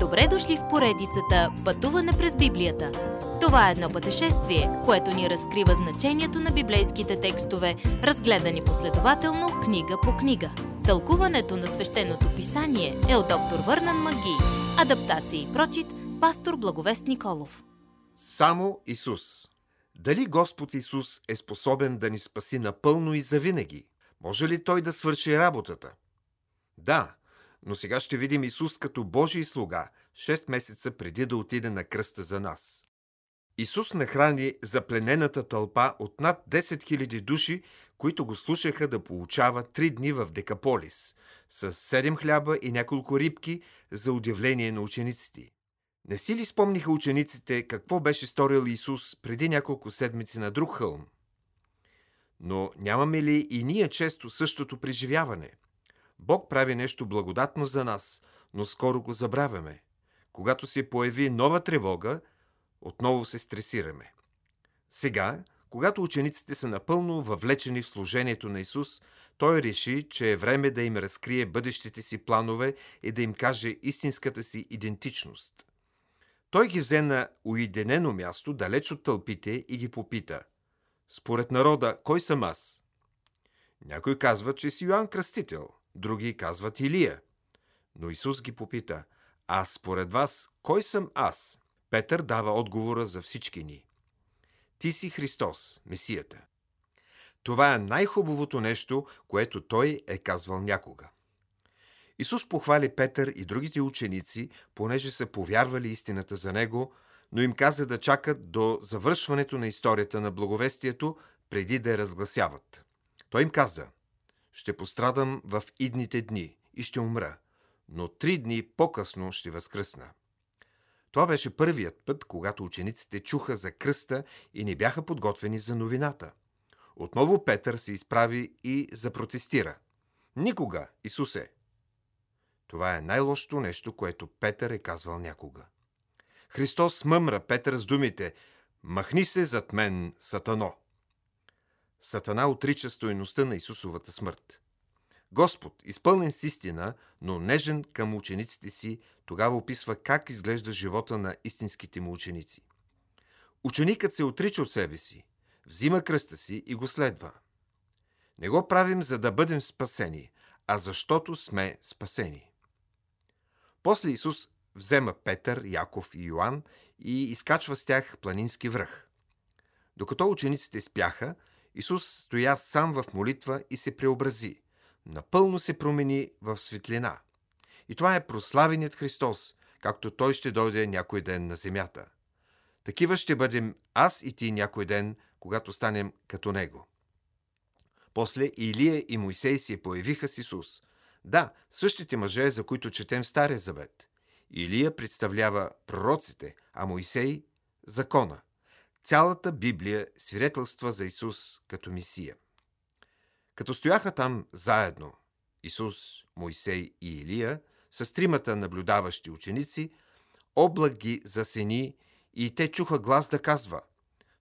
Добре дошли в поредицата Пътуване през Библията. Това е едно пътешествие, което ни разкрива значението на библейските текстове, разгледани последователно книга по книга. Тълкуването на свещеното писание е от доктор Върнан Маги. Адаптация и прочит, пастор Благовест Николов. Само Исус. Дали Господ Исус е способен да ни спаси напълно и завинаги? Може ли Той да свърши работата? Да, но сега ще видим Исус като Божий слуга, 6 месеца преди да отиде на кръста за нас. Исус нахрани запленената тълпа от над 10 000 души, които го слушаха да получава три дни в Декаполис, с 7 хляба и няколко рибки за удивление на учениците. Не си ли спомниха учениците какво беше сторил Исус преди няколко седмици на друг хълм? Но нямаме ли и ние често същото преживяване – Бог прави нещо благодатно за нас, но скоро го забравяме. Когато се появи нова тревога, отново се стресираме. Сега, когато учениците са напълно въвлечени в служението на Исус, той реши, че е време да им разкрие бъдещите си планове и да им каже истинската си идентичност. Той ги взе на уединено място, далеч от тълпите и ги попита. Според народа, кой съм аз? Някой казва, че си Йоанн Кръстител – други казват Илия. Но Исус ги попита, а според вас, кой съм аз? Петър дава отговора за всички ни. Ти си Христос, Месията. Това е най-хубавото нещо, което той е казвал някога. Исус похвали Петър и другите ученици, понеже са повярвали истината за него, но им каза да чакат до завършването на историята на благовестието, преди да я разгласяват. Той им каза – ще пострадам в идните дни и ще умра, но три дни по-късно ще възкръсна. Това беше първият път, когато учениците чуха за кръста и не бяха подготвени за новината. Отново Петър се изправи и запротестира. Никога, Исусе! Това е най-лошото нещо, което Петър е казвал някога. Христос мъмра Петър с думите «Махни се зад мен, сатано!» Сатана отрича стоеността на Исусовата смърт. Господ, изпълнен с истина, но нежен към учениците си, тогава описва как изглежда живота на истинските му ученици. Ученикът се отрича от себе си, взима кръста си и го следва. Не го правим за да бъдем спасени, а защото сме спасени. После Исус взема Петър, Яков и Йоанн и изкачва с тях планински връх. Докато учениците спяха, Исус стоя сам в молитва и се преобрази. Напълно се промени в светлина. И това е прославеният Христос, както Той ще дойде някой ден на земята. Такива ще бъдем аз и ти някой ден, когато станем като Него. После Илия и Моисей се появиха с Исус. Да, същите мъже, за които четем в Стария завет. Илия представлява пророците, а Моисей – закона. Цялата Библия свидетелства за Исус като Мисия. Като стояха там заедно Исус, Мойсей и Илия, с тримата наблюдаващи ученици, облак ги засени и те чуха глас да казва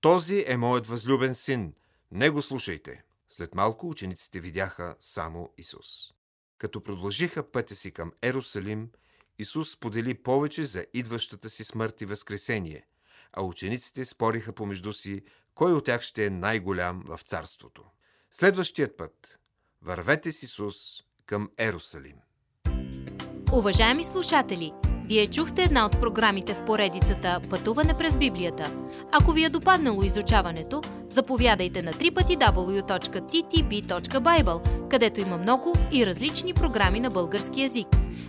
«Този е моят възлюбен син, не го слушайте». След малко учениците видяха само Исус. Като продължиха пътя си към Ерусалим, Исус сподели повече за идващата си смърт и възкресение – а учениците спориха помежду си кой от тях ще е най-голям в царството. Следващият път вървете с Исус към Ерусалим. Уважаеми слушатели, вие чухте една от програмите в поредицата Пътуване през Библията. Ако ви е допаднало изучаването, заповядайте на www.ttb.bible, където има много и различни програми на български язик –